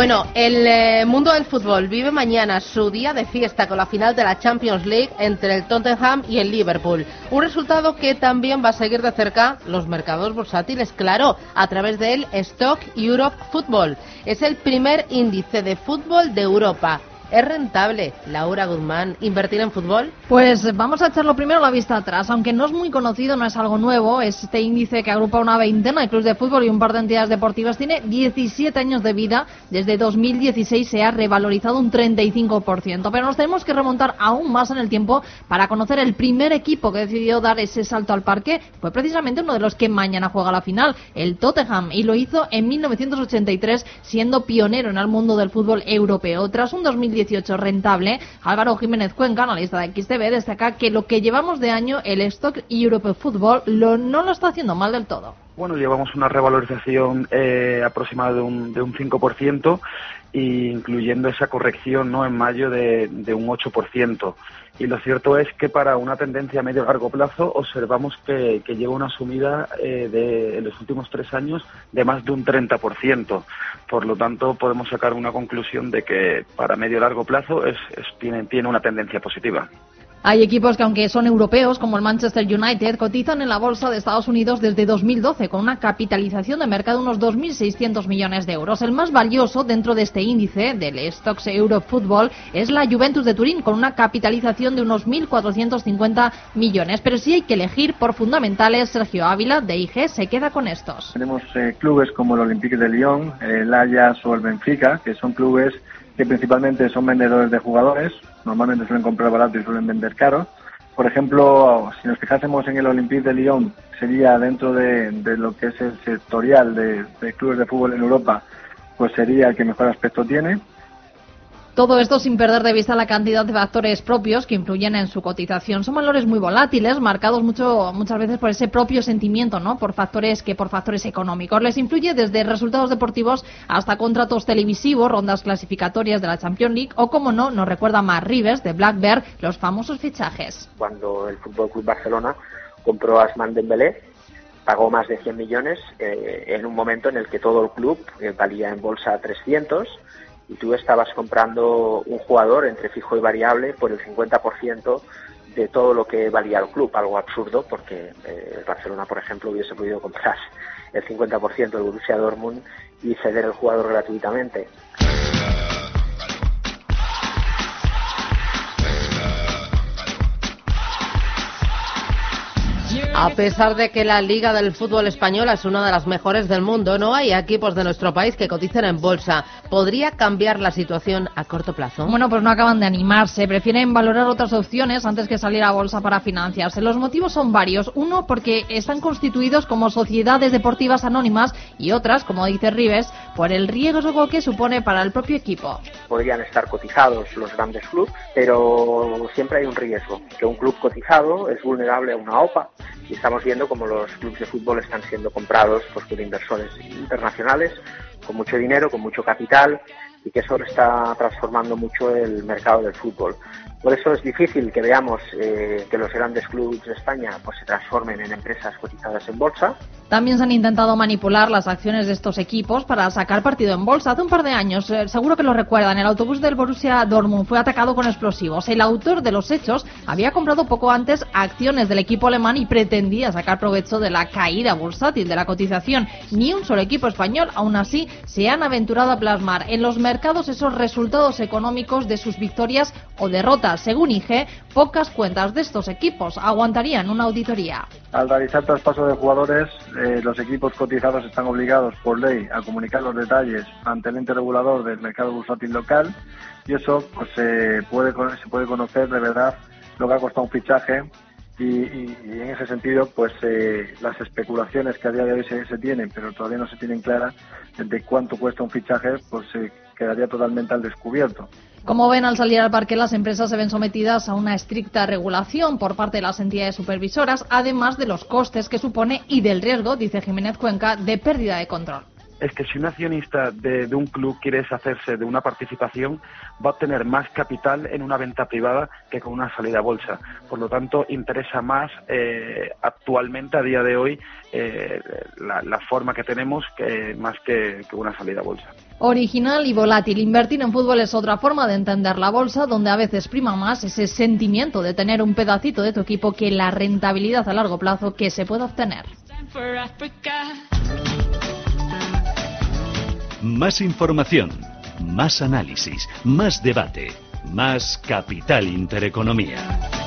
Bueno, el eh, mundo del fútbol vive mañana su día de fiesta con la final de la Champions League entre el Tottenham y el Liverpool. Un resultado que también va a seguir de cerca los mercados bursátiles, claro, a través del Stock Europe Football. Es el primer índice de fútbol de Europa ¿Es rentable, Laura Guzmán, invertir en fútbol? Pues vamos a echarlo primero la vista atrás. Aunque no es muy conocido, no es algo nuevo. Este índice que agrupa una veintena de clubes de fútbol y un par de entidades deportivas tiene 17 años de vida. Desde 2016 se ha revalorizado un 35%. Pero nos tenemos que remontar aún más en el tiempo para conocer el primer equipo que decidió dar ese salto al parque. Fue precisamente uno de los que mañana juega la final, el Tottenham. Y lo hizo en 1983, siendo pionero en el mundo del fútbol europeo. Tras un 2010 18 rentable, Álvaro Jiménez Cuenca, analista de XTV, destaca que lo que llevamos de año, el Stock Europe Football, lo, no lo está haciendo mal del todo. Bueno, llevamos una revalorización eh, aproximada de un, de un 5%, incluyendo esa corrección ¿no? en mayo de, de un 8%. Y lo cierto es que para una tendencia a medio largo plazo observamos que, lleva una sumida eh, de, en los últimos tres años de más de un 30%. Por lo tanto, podemos sacar una conclusión de que para medio largo plazo es, tiene, tiene una tendencia positiva. Hay equipos que, aunque son europeos, como el Manchester United, cotizan en la bolsa de Estados Unidos desde 2012, con una capitalización de mercado de unos 2.600 millones de euros. El más valioso dentro de este índice del Stocks Euro Football es la Juventus de Turín, con una capitalización de unos 1.450 millones. Pero si hay que elegir por fundamentales, Sergio Ávila, de IG, se queda con estos. Tenemos eh, clubes como el Olympique de Lyon, el Ajax o el Benfica, que son clubes que principalmente son vendedores de jugadores, normalmente suelen comprar barato y suelen vender caro. Por ejemplo, si nos fijásemos en el Olympique de Lyon, sería dentro de, lo que es el sectorial de, de clubes de fútbol en Europa, pues sería el que mejor aspecto tiene. Todo esto sin perder de vista la cantidad de factores propios que influyen en su cotización. Son valores muy volátiles, marcados mucho, muchas veces por ese propio sentimiento, ¿no? Por factores que por factores económicos. Les influye desde resultados deportivos hasta contratos televisivos, rondas clasificatorias de la Champions League o, como no, nos recuerda más Rives de Black Bear, los famosos fichajes. Cuando el Fútbol Club Barcelona compró a Asman Dembélé, pagó más de 100 millones eh, en un momento en el que todo el club eh, valía en bolsa 300 y tú estabas comprando un jugador entre fijo y variable por el 50% de todo lo que valía el club, algo absurdo porque eh, Barcelona, por ejemplo, hubiese podido comprar el 50% del Borussia Dortmund y ceder el jugador gratuitamente. A pesar de que la Liga del Fútbol Español es una de las mejores del mundo, no hay equipos de nuestro país que coticen en bolsa. ¿Podría cambiar la situación a corto plazo? Bueno, pues no acaban de animarse. Prefieren valorar otras opciones antes que salir a bolsa para financiarse. Los motivos son varios. Uno, porque están constituidos como sociedades deportivas anónimas y otras, como dice Rives, por el riesgo que supone para el propio equipo. Podrían estar cotizados los grandes clubes, pero siempre hay un riesgo, que un club cotizado es vulnerable a una OPA y estamos viendo como los clubes de fútbol están siendo comprados pues, por inversores internacionales con mucho dinero, con mucho capital y que eso está transformando mucho el mercado del fútbol. Por eso es difícil que veamos eh, que los grandes clubes de España pues, se transformen en empresas cotizadas en bolsa. También se han intentado manipular las acciones de estos equipos para sacar partido en bolsa. Hace un par de años, eh, seguro que lo recuerdan, el autobús del Borussia Dortmund fue atacado con explosivos. El autor de los hechos había comprado poco antes acciones del equipo alemán y pretendía sacar provecho de la caída bursátil de la cotización. Ni un solo equipo español, aún así, se han aventurado a plasmar en los mercados esos resultados económicos de sus victorias o derrotas según IG, pocas cuentas de estos equipos aguantarían una auditoría. Al realizar traspaso de jugadores, eh, los equipos cotizados están obligados por ley a comunicar los detalles ante el ente regulador del mercado bursátil local y eso pues, se, puede, se puede conocer de verdad lo que ha costado un fichaje Y, en ese sentido, pues eh, las especulaciones que a día de hoy se, tienen, pero todavía no se tienen claras de cuánto cuesta un fichaje, pues se quedaría totalmente al descubierto. Como ven, al salir al parque, las empresas se ven sometidas a una estricta regulación por parte de las entidades supervisoras, además de los costes que supone y del riesgo, dice Jiménez Cuenca, de pérdida de control es que si un accionista de, un club quiere deshacerse de una participación, va a obtener más capital en una venta privada que con una salida a bolsa. Por lo tanto, interesa más eh, actualmente, a día de hoy, eh, la, forma que tenemos que, más que, que una salida a bolsa. Original y volátil. Invertir en fútbol es otra forma de entender la bolsa, donde a veces prima más ese sentimiento de tener un pedacito de tu equipo que la rentabilidad a largo plazo que se puede obtener. Más información, más análisis, más debate, más capital intereconomía.